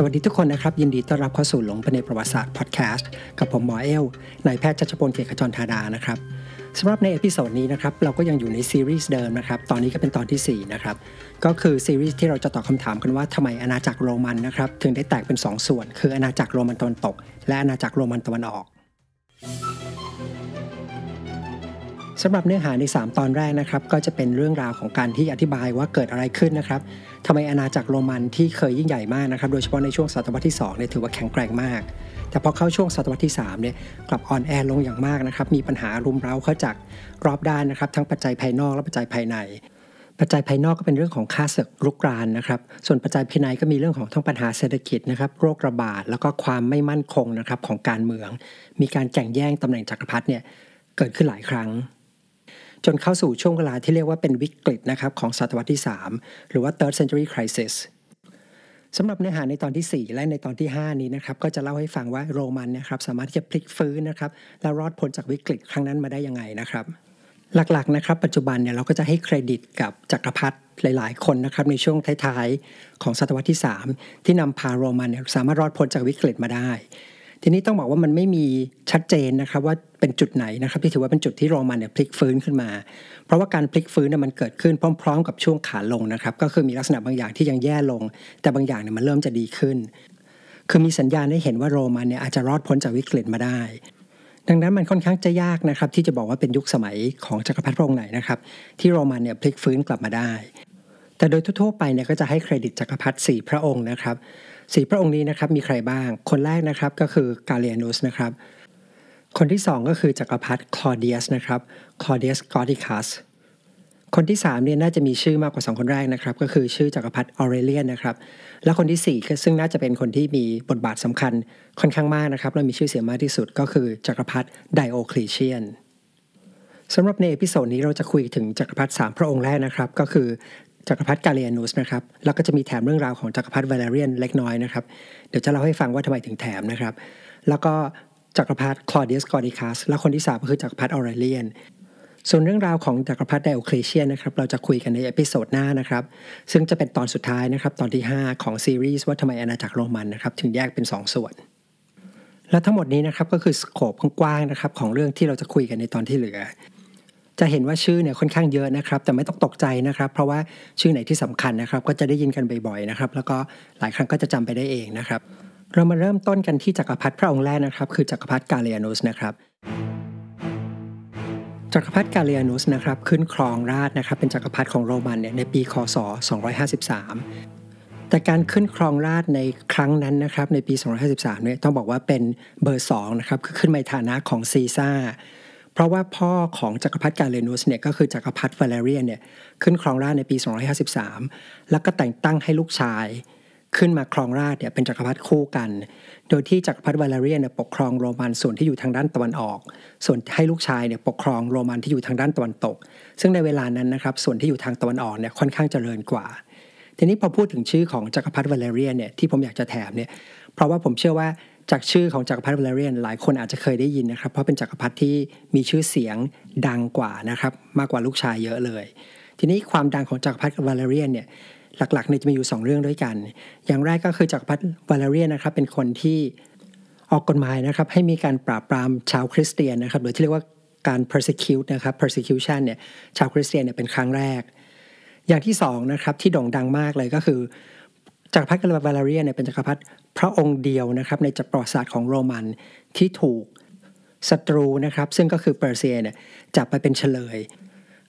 สวัสดีทุกคนนะครับ ยินดีต้อนรับเข้าสู่หลงไปในประวัติศาสตร์พอดแคสต์กับผมหมอเอลนายแพทย์จัชพลเกียรติขจรธาดานะครับสำหรับใน episode นี้นะครับเราก็ยังอยู่ในซีรีส์เดิมนะครับตอนนี้ก็เป็นตอนที่ 4 นะครับ ก็คือซีรีส์ที่เราจะตอบคำถามกันว่าทำไมอาณาจักรโรมันนะครับถึงได้แตกเป็น 2 ส่วน คืออาณาจักรโรมันตะวันตก และอาณาจักรโรมันตะวันออก สำหรับเนื้อหาใน 3 ตอนแรกนะครับ ก็จะเป็นเรื่องราวของการที่อธิบายว่าเกิดอะไรขึ้นนะครับทำไมอาณาจักรโรมันที่เคยยิ่งใหญ่มากนะครับ โดยเฉพาะในช่วงศตวรรษที่2เนี่ยถือว่าแข็งแกร่งมาก แต่พอเข้าช่วงศตวรรษที่3เนี่ยกลับอ่อนแอลงอย่างมากนะครับ มีปัญหารุมเร้าเข้าจากรอบด้านนะครับ ทั้งปัจจัยภายนอกและปัจจัยภายใน ปัจจัยภายนอกก็เป็นเรื่องของค่าศึกรุกรานนะครับ ส่วนปัจจัยภายในก็มีเรื่องของทั้งปัญหาเศรษฐกิจนะครับ โรคระบาด แล้วก็ความไม่มั่นคงนะครับของการเมือง มีการแข่งแย่งตำแหน่งจักรพรรดิเนี่ยเกิดขึ้นหลายครั้ง จนเข้าสู่ช่วงเวลาที่เรียกว่าเป็นวิกฤตนะครับของศตวรรษที่ 3 หรือว่า third century crisis สำหรับเนื้อหาในตอนที่ 4 และในตอนที่ 5 นี้นะครับก็จะเล่าให้ฟังว่าโรมันนะครับสามารถที่จะพลิกฟื้นนะครับและรอดพ้นจากวิกฤตครั้งนั้นมาได้ยังไงนะครับ หลักๆนะครับ ปัจจุบันเนี่ยเราก็จะให้เครดิตกับจักรพรรดิหลาย ๆ คนนะครับในช่วงท้ายๆของศตวรรษที่ 3 ที่นำพาโรมันเนี่ยสามารถรอดพ้นจากวิกฤตมาได้ ทีนี้ต้องบอกว่ามันไม่มีชัดเจนนะครับว่าเป็นจุดไหนนะครับที่ถือว่าเป็นจุดที่โรมันเนี่ยพลิกฟื้นขึ้นมา เพราะว่าการพลิกฟื้นเนี่ยมันเกิดขึ้นพร้อม ๆ กับช่วงขาลงนะครับก็คือมีลักษณะบางอย่างที่ยังแย่ลง แต่บางอย่างเนี่ยมันเริ่มจะดีขึ้น คือมีสัญญาณให้เห็นว่าโรมันเนี่ยอาจจะรอดพ้นจากวิกฤตมาได้ดังนั้นมันค่อนข้างจะยากนะครับที่จะบอกว่าเป็นยุคสมัยของจักรพรรดิพระองค์ไหนนะครับที่โรมันเนี่ยพลิกฟื้นกลับมาได้ แต่โดยทั่วๆไปเนี่ยก็จะให้เครดิตจักรพรรดิสี่พระองค์นะครับ สี่พระองค์นี้นะครับมีใครบ้าง คนแรกนะครับก็คือกาเลียนุสนะครับ คนที่สองก็คือจักรพรรดิคลอเดียสนะครับคลอเดียสกอติคัสคนที่3เนี่ยน่าจะมีชื่อมากกว่า 2 คนแรกนะครับ ก็คือชื่อจักรพรรดิออเรเลียนนะครับ และคนที่4ซึ่งน่าจะเป็นคนที่มีบทบาทสำคัญค่อนข้างมากนะครับ และมีชื่อเสียงมากที่สุดก็คือจักรพรรดิไดโอคลีเชียนสำหรับใน episode นี้เราจะคุยถึงจักรพรรดิ3พระองค์แรกนะครับ ก็คือ จักรพรรดิกาเลียนุสนะครับแล้วก็จะมีแถมเรื่องราวของจักรพรรดิวาเลเรียนเล็กน้อยนะครับเดี๋ยวจะเล่าให้ฟังว่าทำไมถึงแถมนะครับ แล้วก็จักรพรรดิคลอเดียสกอติคัสและคนที่3ก็คือจักรพรรดิออเรเลียน ส่วนเรื่องราวของจักรพรรดิไดโอคลีเชียนนะครับเราจะคุยกันใน episode หน้านะครับ ซึ่งจะเป็นตอนสุดท้ายนะครับตอนที่ 5 ของซีรีส์ว่าทำไมอาณาจักรโรมันนะครับถึงแยกเป็น 2ส่วนและทั้งหมดนี้นะครับก็คือ scope กว้างๆนะครับของเรื่องที่เราจะคุยกันในตอนที่เหลือ จะเห็นว่าชื่อเนี่ยค่อนข้างเยอะนะครับ แต่ไม่ต้องตกใจนะครับ เพราะว่าชื่อไหนที่สำคัญนะครับ ก็จะได้ยินกันบ่อยๆนะครับ แล้วก็หลายครั้งก็จะจำไปได้เองนะครับ เรามาเริ่มต้นกันที่จักรพรรดิพระองค์แรกนะครับ คือจักรพรรดิกาเลียนุสนะครับจักรพรรดิกาเลียนุสนะครับขึ้นครองราชนะครับ เป็นจักรพรรดิของโรมันเนี่ยในปีคศ 253 แต่การขึ้นครองราชในครั้งนั้นนะครับในปี 253เนี่ยต้องบอกว่าเป็นเบอร์2นะครับคือขึ้นในฐานะของซีซ่า เพราะว่าพ่อของจักรพรรดิกาเลนุสเนี่ยก็คือจักรพรรดิวาเลเรียนเนี่ยขึ้นครองราชในปี 253 แล้วก็แต่งตั้งให้ลูกชายขึ้นมาครองราชเนี่ยเป็นจักรพรรดิคู่กัน โดยที่จักรพรรดิวาเลเรียนเนี่ยปกครองโรมันส่วนที่อยู่ทางด้านตะวันออก ส่วนให้ลูกชายเนี่ยปกครองโรมันที่อยู่ทางด้านตะวันตก ซึ่งในเวลานั้นนะครับส่วนที่อยู่ทางตะวันออกเนี่ยค่อนข้างเจริญกว่า ทีนี้พอพูดถึงชื่อของจักรพรรดิวาเลเรียนเนี่ยที่ผมอยากจะแถมเนี่ยเพราะว่าผมเชื่อว่า จากชื่อของจักรพรรดิวาเลเรียน หลายคนอาจจะเคยได้ยินนะครับ เพราะเป็นจักรพรรดิที่มีชื่อเสียงดังกว่านะครับ มากกว่าลูกชายเยอะเลย ทีนี้ความดังของจักรพรรดิวาเลเรียนเนี่ยหลักๆเนี่ยจะมีอยู่ 2 เรื่องด้วยกัน อย่างแรกก็คือจักรพรรดิวาเลเรียนนะครับ เป็นคนที่ออกกฎหมายนะครับ ให้มีการปราบปรามชาวคริสเตียนนะครับ หรือที่เรียกว่าการ persecute นะครับ persecution เนี่ยชาวคริสเตียนเนี่ยเป็นครั้งแรก อย่างที่สองนะครับที่โด่งดังมากเลยก็คือ จักรพรรดิวาเลเรียเนี่ยเป็นจักรพรรดิพระองค์เดียวนะครับในจักรประวัติศาสตร์ของโรมันที่ถูกศัตรูนะครับซึ่งก็คือเปอร์เซียเนี่ยจับไปเป็นเฉลย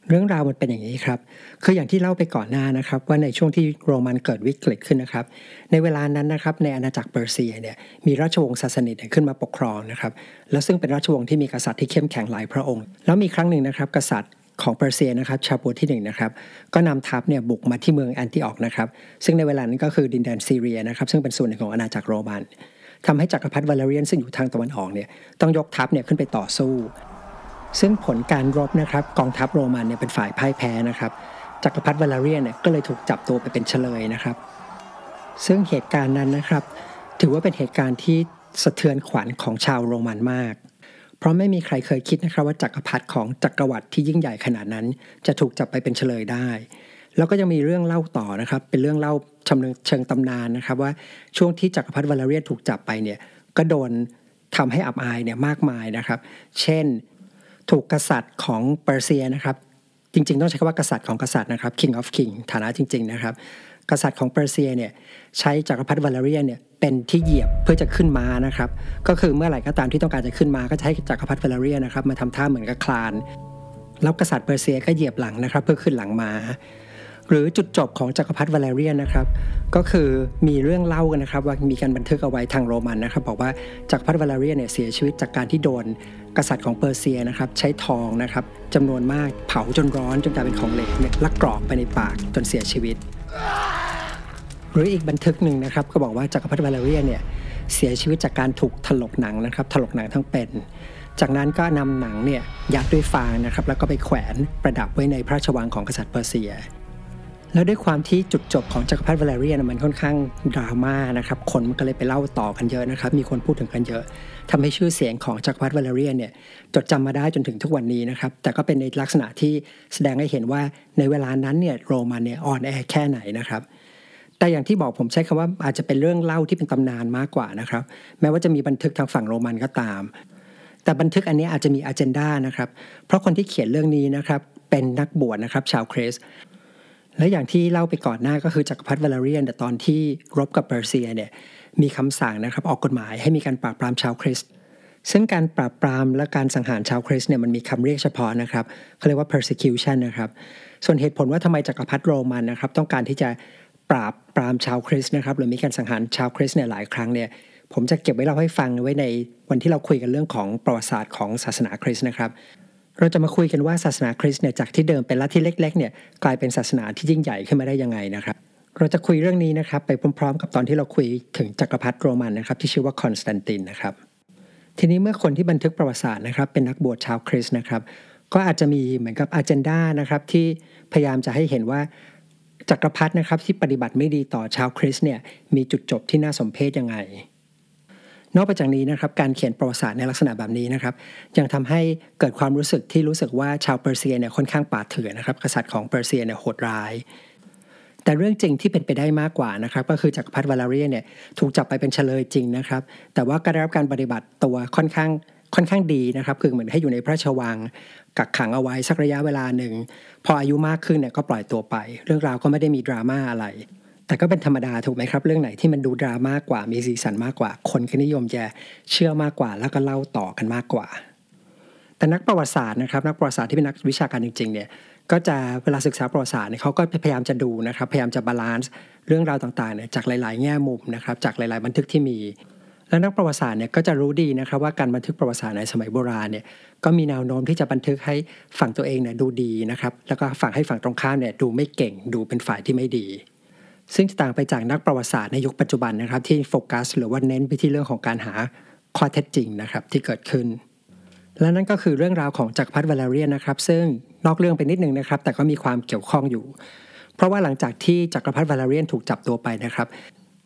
เรื่องราวมันเป็นอย่างนี้ครับคืออย่างที่เล่าไปก่อนหน้านะครับว่าในช่วงที่โรมันเกิดวิกฤตขึ้นนะครับ ในเวลานั้นนะครับในอาณาจักรเปอร์เซียเนี่ยมีราชวงศ์ซาสนิดขึ้นมาปกครองนะครับแล้วซึ่งเป็นราชวงศ์ที่มีกษัตริย์ที่เข้มแข็งหลายพระองค์ แล้วมีครั้งหนึ่งนะครับกษัตริย์ ของเปอร์เซียนะครับชาปัวที่1นนะครับก็นำทัพเนี่ยบุกมาที่เมืองแอนติออกนะครับซึ่งในเวลานั้นก็คือดินแดนซีเรียนะครับซึ่งเป็นส่วนหนึ่งของอาณาจักรโรมันทำให้จักรพรรดิวาเลเรียนซึ่งอยู่ทางตะวันออกเนี่ยต้องยกทัพเนี่ยขึ้นไปต่อสู้ ซึ่งผลการรบนะครับกองทัพโรมันเนี่ยเป็นฝ่ายพ่ายแพ้นะครับจักรพรรดิวาเลเรียนเนี่ยก็เลยถูกจับตัวไปเป็นเฉลยนะครับ ซึ่งเหตุการณ์นั้นนะครับ ถือว่าเป็นเหตุการณ์ที่สะเทือนขวัญของชาวโรมันมาก เพราะไม่มีใครเคยคิดนะครับว่าจักรพรรดิของจักรวรรดิที่ยิ่งใหญ่ขนาดนั้น จะถูกจับไปเป็นเฉลยได้ แล้วก็ยังมีเรื่องเล่าต่อนะครับ เป็นเรื่องเล่าชำเชิงตำนานนะครับ ว่าช่วงที่จักรพรรดิวาเลเรียถูกจับไปเนี่ยก็โดนทำให้อับอายเนี่ยมากมายนะครับ เช่นถูกกษัตริย์ของเปอร์เซียนะครับ จริง ๆ ต้องใช้คำว่ากษัตริย์ของกษัตริย์นะครับ king of king ฐานะจริง ๆ นะครับ กษัตริย์ของเปอร์เซียเนี่ยใช้จักรพรรดิวาเลเรียนเนี่ยเป็นที่เหยียบเพื่อจะขึ้นมานะครับก็คือเมื่อไหร่ก็ตามที่ต้องการจะขึ้นมาก็จะให้จักรพรรดิวาเลเรียนนะครับมาทำท่าเหมือนกับคลานแล้วกษัตริย์เปอร์เซียก็เหยียบหลังนะครับเพื่อขึ้นหลังมาหรือจุดจบของจักรพรรดิวาเลเรียนนะครับ ก็คือมีเรื่องเล่ากันนะครับ ว่ามีการบันทึกเอาไว้ทางโรมันนะครับ บอกว่าจักรพรรดิวาเลเรียนเนี่ยเสียชีวิตจากการที่โดน กษัตริย์ของเปอร์เซียนะครับใช้ทองนะครับจำนวนมากเผาจนร้อนจนกลายเป็นของเหลวเนี่ยลักกรอกไปในปากจนเสียชีวิต หรืออีกบันทึกหนึ่งนะครับ ก็บอกว่าจักรพรรดิวาเลเรียนเนี่ยเสียชีวิตจากการถูกถลกหนังนะครับ ถลกหนังทั้งเป็น จากนั้นก็นำหนังเนี่ยยัดด้วยฟางนะครับ แล้วก็ไปแขวนประดับไว้ในพระราชวังของกษัตริย์เปอร์เซีย แล้วด้วยความที่จุดจบของจักรพรรดิวาเลเรียนมันค่อนข้างดราม่านะครับคนมันก็เลยไปเล่าต่อกันเยอะนะครับมีคนพูดถึงกันเยอะทำให้ชื่อเสียงของจักรพรรดิวาเลเรียนเนี่ยจดจำมาได้จนถึงทุกวันนี้นะครับแต่ก็เป็นในลักษณะที่แสดงให้เห็นว่าในเวลานั้นเนี่ยโรมันเนี่ยอ่อนแอแค่ไหนนะครับแต่อย่างที่บอกผมใช้คำว่าอาจจะเป็นเรื่องเล่าที่เป็นตำนานมากกว่านะครับแม้ว่าจะมีบันทึกทางฝั่งโรมันก็ตาม แต่บันทึกอันนี้อาจจะมีอ g e n d a นะครับเพราะคนที่เขียนเรื่องนี้นะครับเป็นนักบวชนะครับชาวคริส และอย่างที่เล่าไปก่อนหน้าก็คือจักรพรรดิวาเลเรียนแต่ตอนที่รบกับเปอร์เซียเนี่ยมีคำสั่งนะครับออกกฎหมายให้มีการปราบปรามชาวคริสต์ซึ่งการปราบปรามและการสังหารชาวคริสต์เนี่ยมันมีคำเรียกเฉพาะนะครับเขาเรียกว่า persecution นะครับส่วนเหตุผลว่าทำไมจักรพรรดิโรมันนะครับต้องการที่จะปราบปรามชาวคริสต์นะครับหรือมีการสังหารชาวคริสต์เนี่ยหลายครั้งเนี่ยผมจะเก็บไว้เล่าให้ฟังไว้ในวันที่เราคุยกันเรื่องของประวัติศาสตร์ของศาสนาคริสต์นะครับ เราจะมาคุยกันว่าศาสนาคริสต์เนี่ยจากที่เดิมเป็นลัทธิเล็ก ๆเนี่ยกลายเป็นศาสนาที่ยิ่งใหญ่ขึ้นมาได้ยังไงนะครับ เราจะคุยเรื่องนี้นะครับไปพร้อม ๆ กับตอนที่เราคุยถึงจักรพรรดิโรมันนะครับที่ชื่อว่าคอนสแตนตินนะครับทีนี้เมื่อคนที่บันทึกประวัติศาสตร์นะครับเป็นนักบวชชาวคริสต์นะครับก็อาจจะมีเหมือนกับอ g e n d a นะครับที่พยายามจะให้เห็นว่าจักรพรรดินะครับที่ปฏิบัติไม่ดีต่อชาวคริสต์เนี่ยมีจุดจบที่น่าสมเพชยังไง นอกไปจากนี้นะครับการเขียนประวัติศาสตร์ในลักษณะแบบนี้นะครับ ยังทำให้เกิดความรู้สึกที่รู้สึกว่าชาวเปอร์เซียเนี่ยค่อนข้างป่าเถื่อนนะครับกษัตริย์ของเปอร์เซียเนี่ยโหดร้าย แต่เรื่องจริงที่เป็นไปได้มากกว่านะครับ ก็คือจักรพรรดิวาลาเรียเนี่ยถูกจับไปเป็นเฉลยจริงนะครับ แต่ว่าก็ได้รับการปฏิบัติตัวค่อนข้างค่อนข้างดีนะครับ คือเหมือนให้อยู่ในพระราชวัง กักขังเอาไว้สักระยะเวลาหนึ่งพออายุมากขึ้นเนี่ยก็ปล่อยตัวไป เรื่องราวก็ไม่ได้มีดราม่าอะไร แต่ก็เป็นธรรมดาถูกไหมครับ เรื่องไหนที่มันดูดราม่ามากกว่ามีสีสันมากกว่า คนก็นิยมจะเชื่อมากกว่า แล้วก็เล่าต่อกันมากกว่า แต่นักประวัติศาสตร์นะครับ นักประวัติศาสตร์ที่เป็นนักวิชาการจริงๆเนี่ยก็จะเวลาศึกษาประวัติศาสตร์เนี่ยเขาก็พยายามจะดูนะครับ พยายามจะ balance เรื่องราวต่างๆเนี่ยจากหลาย ๆ แง่มุมนะครับ จากหลาย ๆ บันทึกที่มี แล้วนักประวัติศาสตร์เนี่ยก็จะรู้ดีนะครับว่าการบันทึกประวัติศาสตร์ในสมัยโบราณเนี่ยก็มีแนวโน้มที่จะบันทึกให้ฝั่งตัวเองเนี่ยดูดีนะครับ แล้วก็ฝั่งให้ฝั่งตรงข้ามเนี่ยดูไม่เก่ง ดูเป็นฝ่ายที่ไม่ดี ซึ่งจะต่างไปจากนักประวัติศาสตร์ในยุคปัจจุบันนะครับ ที่โฟกัสหรือว่าเน้นไปที่เรื่องของการหาข้อเท็จจริงนะครับที่เกิดขึ้น และนั่นก็คือเรื่องราวของจักรพรรดิวาเลเรียนนะครับ ซึ่งนอกเรื่องไปนิดนึงนะครับ แต่ก็มีความเกี่ยวข้องอยู่ เพราะว่าหลังจากที่จักรพรรดิวาเลเรียนถูกจับตัวไปนะครับ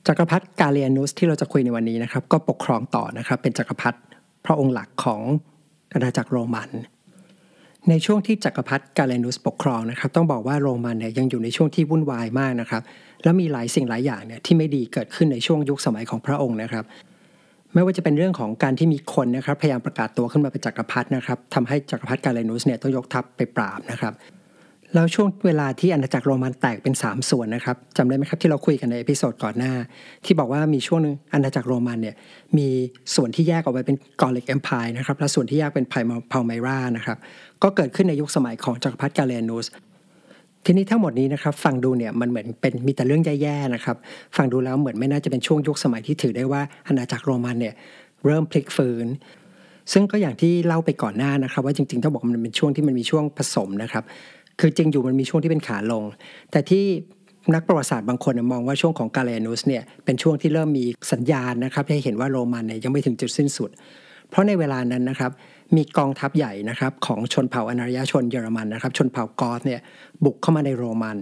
จักรพรรดิกาเลียนุสที่เราจะคุยในวันนี้นะครับ ก็ปกครองต่อนะครับ เป็นจักรพรรดิพระองค์หลักของอาณาจักรโรมัน ในช่วงที่จักรพรรดิกาเลนุสปกครองนะครับ ต้องบอกว่าโรมันเนี่ยยังอยู่ในช่วงที่วุ่นวายมากนะครับ แล้วมีหลายสิ่งหลายอย่างเนี่ยที่ไม่ดีเกิดขึ้นในช่วงยุคสมัยของพระองค์นะครับ ไม่ว่าจะเป็นเรื่องของการที่มีคนนะครับพยายามประกาศตัวขึ้นมาเป็นจักรพรรดินะครับทำให้จักรพรรดิกาเลนุสเนี่ยต้องยกทัพไปปราบนะครับแล้วช่วงเวลาที่อาณาจักรโรมันแตกเป็น 3 ส่วนนะครับจำได้ไหมครับที่เราคุยกันใน episode ก่อนหน้า ที่บอกว่ามีช่วงนึงอาณาจักรโรมันเนี่ยมีส่วนที่แยกออกไปเป็นกอริกเอ็มพายนะครับและส่วนที่แยกเป็นไพพาไมรานะครับ ก็เกิดขึ้นในยุคสมัยของจักรพรรดิกาเลนูสทีนี้ทั้งหมดนี้นะครับฟังดูเนี่ยมันเหมือนเป็นมีแต่เรื่องแย่ๆนะครับฟังดูแล้วเหมือนไม่น่าจะเป็นช่วงยุคสมัยที่ถือได้ว่าอาณาจักรโรมันเนี่ยเริ่มพลิกฟื้น ซึ่งก็อย่างที่เล่าไปก่อนหน้านะครับ ว่าจริงๆต้องบอกมันเป็นช่วงที่มันมีช่วงผสมนะครับ คือจริงอยู่มันมีช่วงที่เป็นขาลง แต่ที่นักประวัติศาสตร์บางคนมองว่าช่วงของกาเลนุสเนี่ยเป็นช่วงที่เริ่มมีสัญญาณนะครับให้เห็นว่าโรมันเนี่ยยังไม่ถึงจุดสิ้นสุด เพราะในเวลานั้นนะครับ มีกองทัพใหญ่นะครับของชนเผ่าอนาริยชนเยอรมันนะครับ ชนเผ่ากอธเนี่ยบุกเข้ามาในโรมัน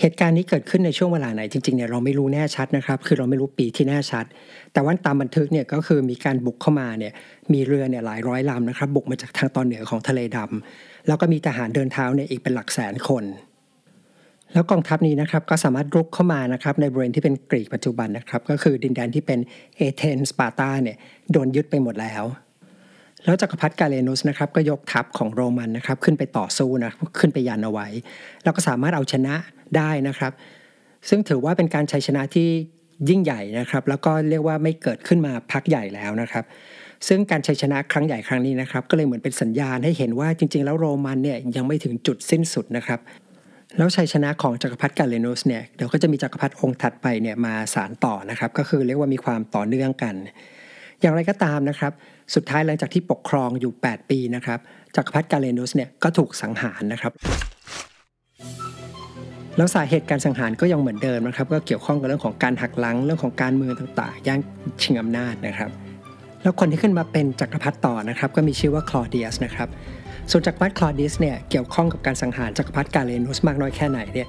เหตุการณ์นี้เกิดขึ้นในช่วงเวลาไหนจริงๆเนี่ยเราไม่รู้แน่ชัดนะครับ คือเราไม่รู้ปีที่แน่ชัด แต่ว่าตามบันทึกเนี่ยก็คือมีการบุกเข้ามาเนี่ยมีเรือเนี่ยหลายร้อยลำนะครับ บุกมาจากทางตอนเหนือของทะเลดำแล้วก็มีทหารเดินเท้าเนี่ยอีกเป็นหลักแสนคน แล้วกองทัพนี้นะครับก็สามารถรุกเข้ามานะครับในบริเวณที่เป็นกรีกปัจจุบันนะครับ ก็คือดินแดนที่เป็นเอเธนสปาร์ตาเนี่ยโดนยึดไปหมดแล้ว แล้วจักรพรรดิกาเลนุสนะครับก็ยกทัพของโรมันนะครับขึ้นไปต่อสู้นะขึ้นไปยันเอาไว้ แล้วก็สามารถเอาชนะได้นะครับ ซึ่งถือว่าเป็นการชัยชนะที่ยิ่งใหญ่นะครับ แล้วก็เรียกว่าไม่เกิดขึ้นมาพักใหญ่แล้วนะครับ ซึ่งการชัยชนะครั้งใหญ่ครั้งนี้นะครับ ก็เลยเหมือนเป็นสัญญาณให้เห็นว่าจริง ๆ แล้วโรมันเนี่ยยังไม่ถึงจุดสิ้นสุดนะครับแล้วชัยชนะของจักรพรรดิกาเลนุสเนี่ยเดี๋ยวก็จะมีจักรพรรดิองค์ถัดไปเนี่ยมาสารต่อนะครับ ก็คือเรียกว่ามีความต่อเนื่องกัน อย่างไรก็ตามนะครับ สุดท้ายหลังจากที่ปกครองอยู่ 8 ปีนะครับจักรพรรดิกาเลนุสเนี่ยก็ถูกสังหารนะครับแล้วสาเหตุการสังหารก็ยังเหมือนเดิมนะครับ ก็เกี่ยวข้องกับเรื่องของการหักล้างเรื่องของการเมืองต่างๆย่างชิงอำนาจนะครับ แล้วคนที่ขึ้นมาเป็นจักรพรรดิต่อนะครับ ก็มีชื่อว่าคลอเดียสนะครับส่วนจักรพรรดิคลอเดียสเนี่ยเกี่ยวข้องกับการสังหารจักรพรรดิกาเลนุสมากน้อยแค่ไหนเนี่ย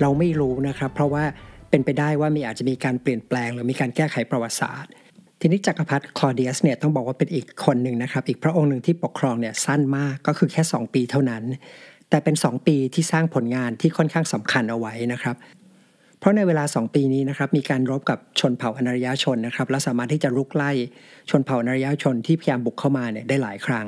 เราไม่รู้นะครับ เพราะว่าเป็นไปได้ว่ามีอาจจะมีการเปลี่ยนแปลง หรือมีการแก้ไขประวัติศาสตร์ ทีนี้จักรพรรดิคลอเดียสเนี่ยต้องบอกว่าเป็นอีกคนหนึ่งนะครับ อีกพระองค์หนึ่งที่ปกครองเนี่ยสั้นมากก็คือแค่ 2 ปีเท่านั้น แต่เป็น 2 ปีที่สร้างผลงานที่ค่อนข้างสำคัญเอาไว้นะครับ เพราะในเวลา 2 ปีนี้นะครับมีการรบกับชนเผ่าอนารยชนนะครับและสามารถที่จะรุกไล่ชนเผ่าอนารยชนที่พยายามบุกเข้ามาเนี่ยได้หลายครั้ง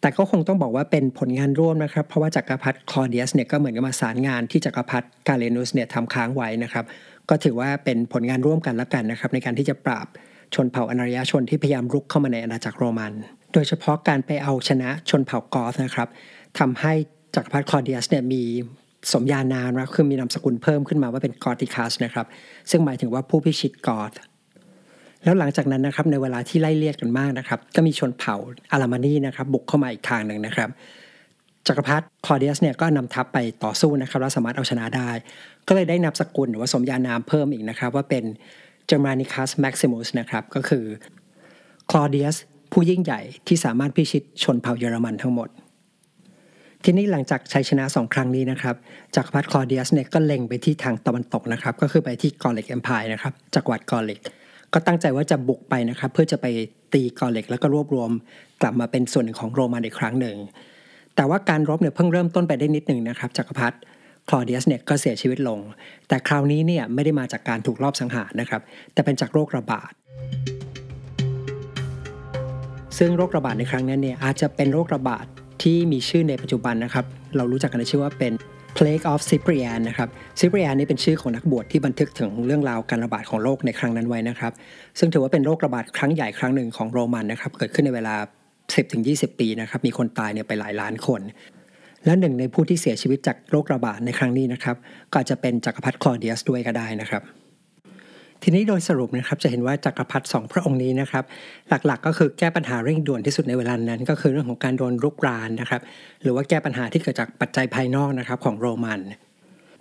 แต่ก็คงต้องบอกว่าเป็นผลงานร่วมนะครับ เพราะว่าจักรพรรดิคลอเดียสเนี่ยก็เหมือนกับมาสารงานที่จักรพรรดิกาเลนุสเนี่ยทำค้างไว้นะครับ ก็ถือว่าเป็นผลงานร่วมกันละกันนะครับในการที่จะปราบชนเผ่าอนารยชนที่พยายามรุกเข้ามาในอาณาจักรโรมัน โดยเฉพาะการไปเอาชนะชนเผ่ากอธนะครับทำให้จักรพรรดิคลอเดียสเนี่ยมีสมญานามนะคือมีนามสกุลเพิ่มขึ้นมาว่าเป็นกอติคัสนะครับซึ่งหมายถึงว่าผู้พิชิตกอธแล้วหลังจากนั้นนะครับในเวลาที่ไล่เลี่ยกันมากนะครับก็มีชนเผ่าอารามานีนะครับบุกเข้ามาอีกทางหนึ่งนะครับ จักรพรรดิคลอเดียสเนี่ยก็นำทัพไปต่อสู้นะครับแล้วสามารถเอาชนะได้ ก็เลยได้นามสกุลหรือว่าสมญานามเพิ่มอีกนะครับ ว่าเป็น Germanicus Maximus นะครับก็คือคลอเดียสผู้ยิ่งใหญ่ที่สามารถพิชิตชนเผ่าเยอรมันทั้งหมด ทีนี้หลังจากชัยชนะสองครั้งนี้นะครับจักรพรรดิคลอเดียสเนี่ยก็เล็งไปที่ทางตะวันตกนะครับก็คือไปที่ Gallic Empire นะครับจักรวรรดิ Gallic ก็ตั้งใจว่าจะบุกไปนะครับ เพื่อจะไปตี Gallic แล้วก็รวบรวม กลับมาเป็นส่วนหนึ่งของโรมันอีกครั้งหนึ่ง แต่ว่าการรบเนี่ยเพิ่งเริ่มต้นไปได้นิดหนึ่งนะครับจักรพรรดิคลอเดียสเนี่ยก็เสียชีวิตลง แต่คราวนี้เนี่ยไม่ได้มาจากการถูกลอบสังหารนะครับ แต่เป็นจากโรคระบาด ซึ่งโรคระบาดในครั้งนั้นเนี่ยอาจจะเป็นโรคระบาดที่มีชื่อในปัจจุบันนะครับ เรารู้จักกันในชื่อว่าเป็น Plague of Cyprian นะครับ Cyprian นี่เป็นชื่อของนักบวชที่บันทึกถึงเรื่องราวการระบาดของโรคในครั้งนั้นไว้นะครับ ซึ่งถือว่าเป็นโรคระบาดครั้งใหญ่ครั้งหนึ่งของโรมันนะครับ เกิดขึ้นในเวลา 10-20 ปีนะครับมีคนตายเนี่ยไปหลายล้านคน และหนึ่งในผู้ที่เสียชีวิตจากโรคระบาดในครั้งนี้นะครับก็อาจจะเป็นจักรพรรดิคลอเดียสด้วยก็ได้นะครับ ทีนี้โดยสรุปนะครับจะเห็นว่าจักรพรรดิสองพระองค์นี้นะครับหลักๆก็คือแก้ปัญหาเร่งด่วนที่สุดในเวลานั้น ก็คือเรื่องของการโดนรุกรานนะครับหรือว่าแก้ปัญหาที่เกิดจากปัจจัยภายนอกนะครับของโรมัน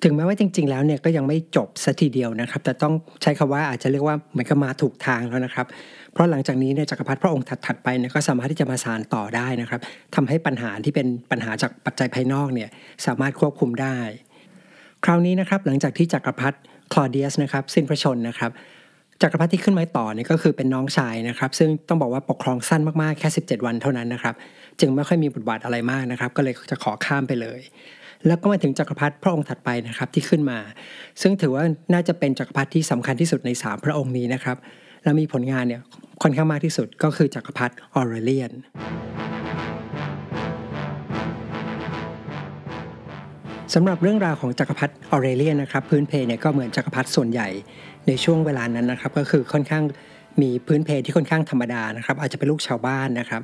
ถึงแม้ว่าจริง ๆ แล้วเนี่ยก็ยังไม่จบสัทีเดียวนะครับ แต่ต้องใช้คำว่าอาจจะเรียกว่าเหมือนกับมาถูกทางแล้วนะครับ เพราะหลังจากนี้เนี่ยจักรพรรดิพระองค์ถัดๆไปเนี่ยก็สามารถที่จะมาสานต่อได้นะครับทำให้ปัญหาที่เป็นปัญหาจากปัจจัยภายนอกเนี่ยสามารถควบคุมได้ คราวนี้นะครับหลังจากที่จักรพรรดิคลอเดียสนะครับสิ้นพระชนนะครับจักรพรรดิที่ขึ้นมาต่อเนี่ยก็คือเป็นน้องชายนะครับ ซึ่งต้องบอกว่าปกครองสั้นมากๆแค่ 17 วันเท่านั้นนะครับ จึงไม่ค่อยมีบทบาทอะไรมากนะครับ ก็เลยจะขอข้ามไปเลย แล้วก็มาถึงจักรพรรดิพระองค์ถัดไปนะครับที่ขึ้นมา ซึ่งถือว่าน่าจะเป็นจักรพรรดิที่สำคัญที่สุดใน 3 พระองค์นี้นะครับ และมีผลงานเนี่ยค่อนข้างมากที่สุดก็คือจักรพรรดิออเรเลียนสำหรับเรื่องราวของจักรพรรดิออเรเลียนนะครับพื้นเพเนี่ยก็เหมือนจักรพรรดิส่วนใหญ่ในช่วงเวลานั้นนะครับ ก็คือค่อนข้างมีพื้นเพที่ค่อนข้างธรรมดานะครับ อาจจะเป็นลูกชาวบ้านนะครับ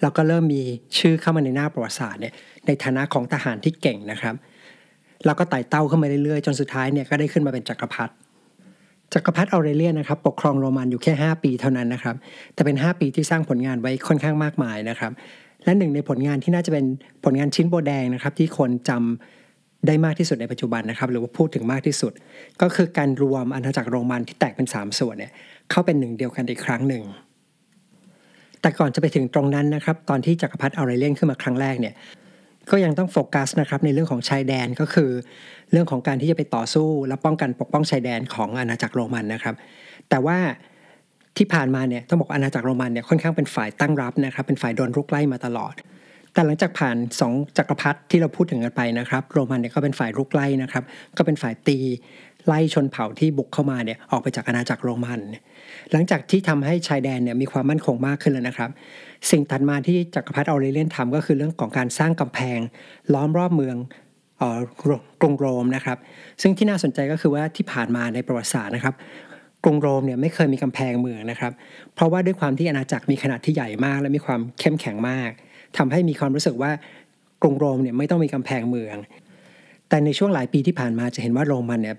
แล้วก็เริ่มมีชื่อเข้ามาในหน้าประวัติศาสตร์เนี่ยในฐานะของทหารที่เก่งนะครับแล้วก็ไต่เต้าขึ้นมาเรื่อยๆ จนสุดท้ายเนี่ยก็ได้ขึ้นมาเป็นจักรพรรดิจักรพรรดิออเรเลียนนะครับปกครองโรมันอยู่แค่ 5 ปีเท่านั้นนะครับ แต่เป็น 5 ปีที่สร้างผลงานไว้ค่อนข้างมากมายนะครับ และหนึ่งในผลงานที่น่าจะเป็นผลงานชิ้นโบแดงนะครับ ที่คนจำได้มากที่สุดในปัจจุบันนะครับ หรือว่าพูดถึงมากที่สุด ก็คือการรวมอาณาจักรโรมันที่แตกเป็น 3 ส่วนเนี่ยเข้าเป็นหนึ่งเดียวกันอีกครั้งหนึ่ง แต่ก่อนจะไปถึงตรงนั้นนะครับ ตอนที่จักรพรรดิออเรเลียนขึ้นมาครั้งแรกเนี่ยก็ยังต้องโฟกัสนะครับในเรื่องของชายแดนก็คือ เรื่องของการที่จะไปต่อสู้ และป้องกันปกป้องชายแดนของอาณาจักรโรมันนะครับ แต่ว่าที่ผ่านมาเนี่ยต้องบอกอาณาจักรโรมันเนี่ยค่อนข้างเป็นฝ่ายตั้งรับนะครับ เป็นฝ่ายโดนรุกไล่มาตลอด แต่หลังจากผ่านสองจักรพรรดิที่เราพูดถึงกันไปนะครับโรมันเนี่ยก็เป็นฝ่ายรุกไล่นะครับ ก็เป็นฝ่ายตีไล่ชนเผ่าที่บุกเข้ามาเนี่ยออกไปจากอาณาจักรโรมัน หลังจากที่ทำให้ชายแดนเนี่ยมีความมั่นคงมากขึ้นแล้วนะครับ สิ่งถัดมาที่จักรพรรดิออเรเลียนทำก็คือเรื่องของการสร้างกำแพง ล้อมรอบเมืองกรุงโรมนะครับ ซึ่งที่น่าสนใจก็คือว่าที่ผ่านมาในประวัติศาสตร์นะครับกรุงโรมเนี่ยไม่เคยมีกำแพงเมืองนะครับ เพราะว่าด้วยความที่อาณาจักรมีขนาดที่ใหญ่มาก และมีความเข้มแข็งมากทำให้มีความรู้สึกว่ากรุงโรมเนี่ยไม่ต้องมีกำแพงเมือง แต่ในช่วงหลายปีที่ผ่านมาจะเห็นว่าโรมันเนี่ย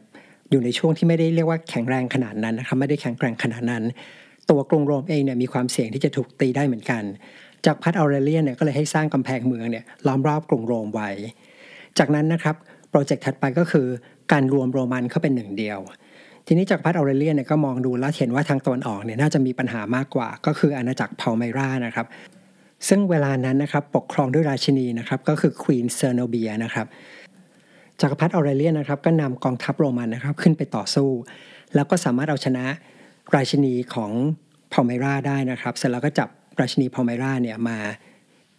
อยู่ในช่วงที่ไม่ได้เรียกว่าแข็งแรงขนาดนั้นนะครับไม่ได้แข็งแกร่งขนาดนั้น ตัวกรุงโรมเองเนี่ยมีความเสี่ยงที่จะถูกตีได้เหมือนกัน จากพัทออเรเลียนเนี่ยก็เลยให้สร้างกำแพงเมืองเนี่ยล้อมรอบกรุงโรมไว้ จากนั้นนะครับโปรเจกต์ถัดไปก็คือการรวมโรมันเข้าเป็นหนึ่งเดียว ทีนี้จักรพรรดิออเรเลียนเนี่ยก็มองดูแล้วเห็นว่าทางตะวันออกเนี่ยน่าจะมีปัญหามากกว่า ก็คืออาณาจักรพาลไมรานะครับซึ่งเวลานั้นนะครับปกครองด้วยราชินีนะครับก็คือ Queen Zenobia นะครับ จักรพรรดิออเรเลียนนะครับก็นำกองทัพโรมันนะครับขึ้นไปต่อสู้ แล้วก็สามารถเอาชนะราชินีของพาลไมราได้นะครับ เสร็จแล้วก็จับราชินีพาลไมราเนี่ยมา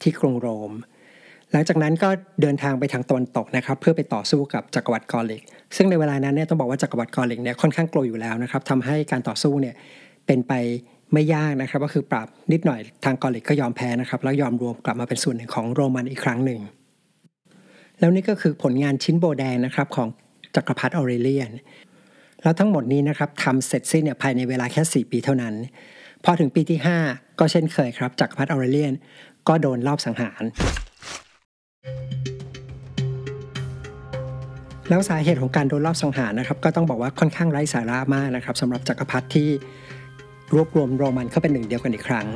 ที่กรุงโรม หลังจากนั้นก็เดินทางไปทางตะวันตกนะครับ เพื่อไปต่อสู้กับจักรวรรดิกอริก ซึ่งในเวลานั้นเนี่ยต้องบอกว่าจักรวรรดิกอริกเนี่ยค่อนข้างกลัวอยู่แล้วนะครับทำให้การต่อสู้เนี่ยเป็นไปไม่ยากนะครับ ก็คือปราบนิดหน่อยทางกอริกก็ยอมแพ้นะครับ แล้วยอมรวมกลับมาเป็นส่วนหนึ่งของโรมันอีกครั้งหนึ่ง แล้วนี่ก็คือผลงานชิ้นโบแดงนะครับของจักรพรรดิออเรเลียน แล้วทั้งหมดนี้นะครับทำเสร็จสิ้นเนี่ยภายในเวลาแค่ 4 ปีเท่านั้น พอถึงปีที่ 5 ก็เช่นเคยครับจักรพรรดิออเรเลียน ก็โดนลอบสังหาร แล้วสาเหตุของการโดนรอบสังหารนะครับ ก็ต้องบอกว่าค่อนข้างไร้สาระมากนะครับสำหรับจักรพรรดิที่รวบรวมโรมันเข้าเป็นหนึ่งเดียวกันอีกครั้ง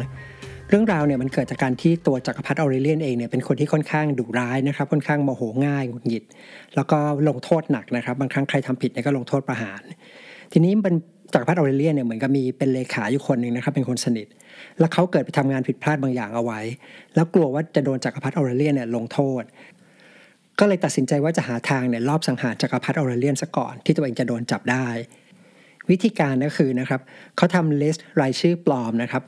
เรื่องราวเนี่ยมันเกิดจากการที่ตัวจักรพรรดิออเรเลียนเองเนี่ยเป็นคนที่ค่อนข้างดุร้ายนะครับค่อนข้างโมโหง่ายหงุดหงิด แล้วก็ลงโทษหนักนะครับ บางครั้งใครทำผิดเนี่ยก็ลงโทษประหาร ทีนี้เป็นจักรพรรดิออเรเลียนเนี่ยเหมือนกับมีเป็นเลขาอยู่คนหนึ่งนะครับเป็นคนสนิท แล้วเขาเกิดไปทำงานผิดพลาดบางอย่างเอาไว้ แล้วกลัวว่าจะโดนจักรพรรดิออเรเลียนเนี่ยลงโทษ ก็เลยตัดสินใจว่าจะหาทางเนี่ยลอบสังหารจักรพรรดิออเรเลียนซะก่อนที่ตัวเองจะโดนจับได้ วิธีการก็คือนะครับเขาทำ list รายชื่อปลอมนะครับ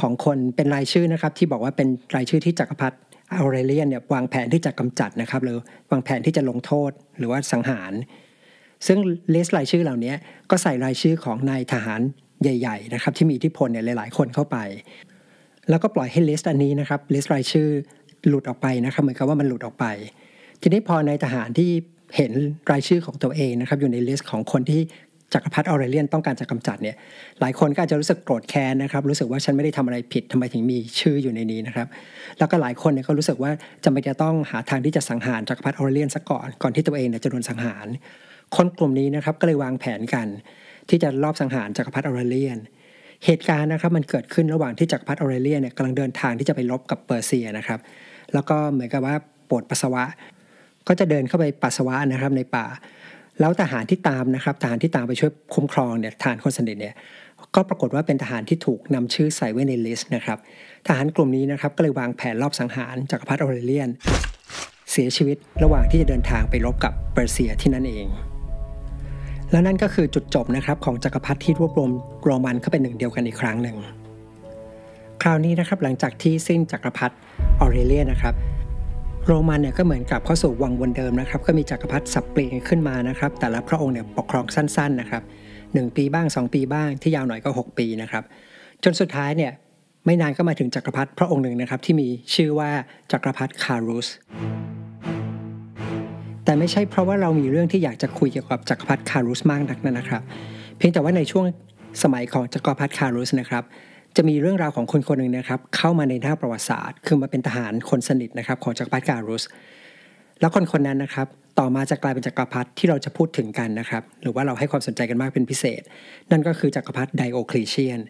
ของคนเป็นรายชื่อนะครับที่บอกว่าเป็นรายชื่อที่จักรพรรดิออเรเลียนเนี่ยวางแผนที่จะกำจัดนะครับหรือวางแผนที่จะลงโทษหรือว่าสังหาร ซึ่ง list รายชื่อเหล่านี้ก็ใส่รายชื่อของนายทหารใหญ่ๆนะครับที่มีอิทธิพลเนี่ยหลาย ๆ คนเข้าไป แล้วก็ปล่อยให้ list อันนี้นะครับ list รายชื่อหลุดออกไปนะครับเหมือนกับว่ามันหลุดออกไป ทีนี้พอนายทหารที่เห็นรายชื่อของตัวเองนะครับอยู่ใน list ของคนที่ จักรพรรดิออเรเลียนต้องการจะกำจัดเนี่ยหลายคนก็อาจจะรู้สึกโกรธแค้นนะครับรู้สึกว่าฉันไม่ได้ทำอะไรผิดทำไมถึงมีชื่ออยู่ในนี้นะครับแล้วก็หลายคนเนี่ยก็รู้สึกว่าจำเป็นจะต้องหาทางที่จะสังหารจักรพรรดิออเรเลียนซะก่อนก่อนที่ตัวเองเนี่ยจะโดนสังหาร คนกลุ่มนี้นะครับก็เลยวางแผนกัน ที่จะลอบสังหารจักรพรรดิออเรเลียนเหตุการณ์นะครับมันเกิดขึ้นระหว่างที่จักรพรรดิออเรเลียนเนี่ยกำลังเดินทางที่จะไปลบกับเปอร์เซียนะครับแล้วก็เหมือนกับว่าปวดปัสสาวะ ก็จะเดินเข้าไปปัสสาวะนะครับในป่า แล้วทหารที่ตามนะครับทหารที่ตามไปช่วยคุ้มครองเนี่ยทหารคนสนิทเนี่ยก็ปรากฏว่าเป็นทหารที่ถูกนำชื่อใส่ไว้ใน list นะครับทหารกลุ่มนี้นะครับก็เลยวางแผนรอบสังหารจากักรพรรดิออเรเลียน เสียชีวิตระหว่างที่จะเดินทางไปรบกับเปอร์เซียที่นั่นเอง และนั่นก็คือจุดจบนะครับของจักรพรรดิที่รวบรวมโรมันเข้าเป็นหนึ่งเดียวกันอีกครั้งหนึ่งคราวนี้นะครับหลังจากที่สิ้นจักรพรรดิออเรเลียนนะครับ โรมันเนี่ยก็เหมือนกลับเข้าสู่วังวนเดิมนะครับ ก็มีจักรพรรดิสับเปลี่ยนขึ้นมานะครับ แต่ละพระองค์เนี่ยปกครองสั้นๆนะครับหนึ่งปีบ้าง 2 ปีบ้างที่ยาวหน่อยก็ 6 ปีนะครับ จนสุดท้ายเนี่ยไม่นานก็มาถึงจักรพรรดิพระองค์หนึ่งนะครับ ที่มีชื่อว่าจักรพรรดิคารุสแต่ไม่ใช่เพราะว่าเรามีเรื่องที่อยากจะคุยเกี่ยวกับจักรพรรดิคารุสมากนักนะครับ เพียงแต่ว่าในช่วงสมัยของจักรพรรดิคารุสนะครับ จะมีเรื่องราวของคนคนหนึ่งนะครับ เข้ามาในหน้าประวัติศาสตร์ คือมาเป็นทหารคนสนิทนะครับของจักรพรรดิการุส แล้วคนคนนั้นนะครับ ต่อมาจะกลายเป็นจักรพรรดิที่เราจะพูดถึงกันนะครับ หรือว่าเราให้ความสนใจกันมากเป็นพิเศษ นั่นก็คือจักรพรรดิไดโอคลีเชียน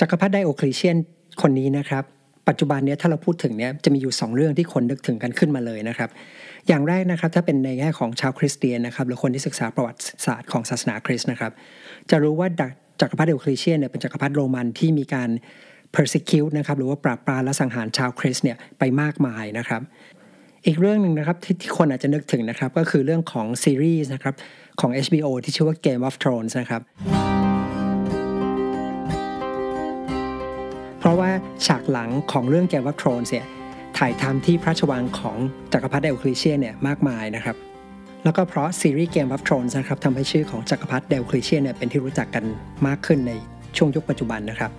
จักรพรรดิไดโอคลีเชียนคนนี้นะครับ ปัจจุบันนี้ถ้าเราพูดถึงเนี่ยจะมีอยู่ 2 เรื่องที่คนนึกถึงกันขึ้นมาเลยนะครับ อย่างแรกนะครับถ้าเป็นในแง่ของชาวคริสเตียนนะครับหรือคนที่ศึกษาประวัติศาสตร์ของศาสนาคริสต์นะครับ จะรู้ว่า จักรพรรดิเดโอคลีเชียนเนี่ยเป็นจักรพรรดิโรมันที่มีการ persecute นะครับหรือว่าปราบปรามและสังหารชาวคริสเนี่ยไปมากมายนะครับ อีกเรื่องหนึ่งนะครับที่ที่คนอาจจะนึกถึงนะครับก็คือเรื่องของซีรีส์นะครับของ HBO ที่ชื่อว่า Game of Thrones นะครับเพราะว่าฉากหลังของเรื่อง Game of Thrones เนี่ยถ่ายทำที่พระราชวังของจักรพรรดิเดลคลิเชียเนี่ยมากมายนะครับ แล้วก็เพราะซีรีส์เกม of Thrones นะครับทำให้ชื่อของจักรพรรดิเดลคลิเชียนเนี่ยเป็นที่รู้จักกันมากขึ้นในช่วงยุคปัจจุบันนะครับ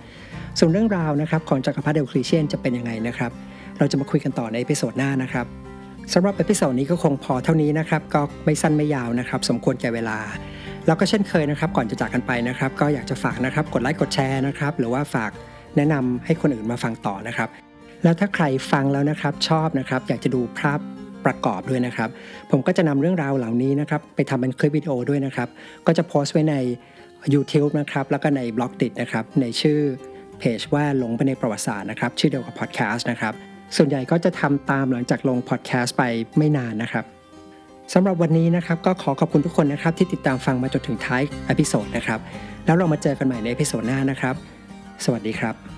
ส่วนเรื่องราวนะครับของจักรพรรดิเดลคลิเชียนจะเป็นยังไงนะครับ เราจะมาคุยกันต่อใน episode หน้านะครับสำหรับ episode นี้ก็คงพอเท่านี้นะครับ ก็ไม่สั้นไม่ยาวนะครับ สมควรแก่เวลา แล้วก็เช่นเคยนะครับ ก่อนจะจากกันไปนะครับ ก็อยากจะฝากนะครับกดไลค์กดแชร์นะครับ หรือว่าฝากแนะนำให้คนอื่นมาฟังต่อนะครับ แล้วถ้าใครฟังแล้วนะครับชอบนะครับ อยากจะดูภาพ ประกอบด้วยนะครับ ผมก็จะนำเรื่องราวเหล่านี้นะครับไปทำเป็นคลิปวิดีโอด้วยนะครับ ก็จะโพสต์ไว้ใน YouTube นะครับแล้วก็ใน Blockdit นะครับในชื่อเพจว่าหลงไปในประวัติศาสตร์นะครับชื่อเดียวกับพอดแคสต์นะครับส่วนใหญ่ก็จะทำตามหลังจากลงพอดแคสต์ไปไม่นานนะครับสำหรับวันนี้นะครับก็ขอขอบคุณทุกคนนะครับที่ติดตามฟังมาจนถึงท้าย episode นะครับแล้วเรามาเจอกันใหม่ใน episode หน้านะครับ สวัสดีครับ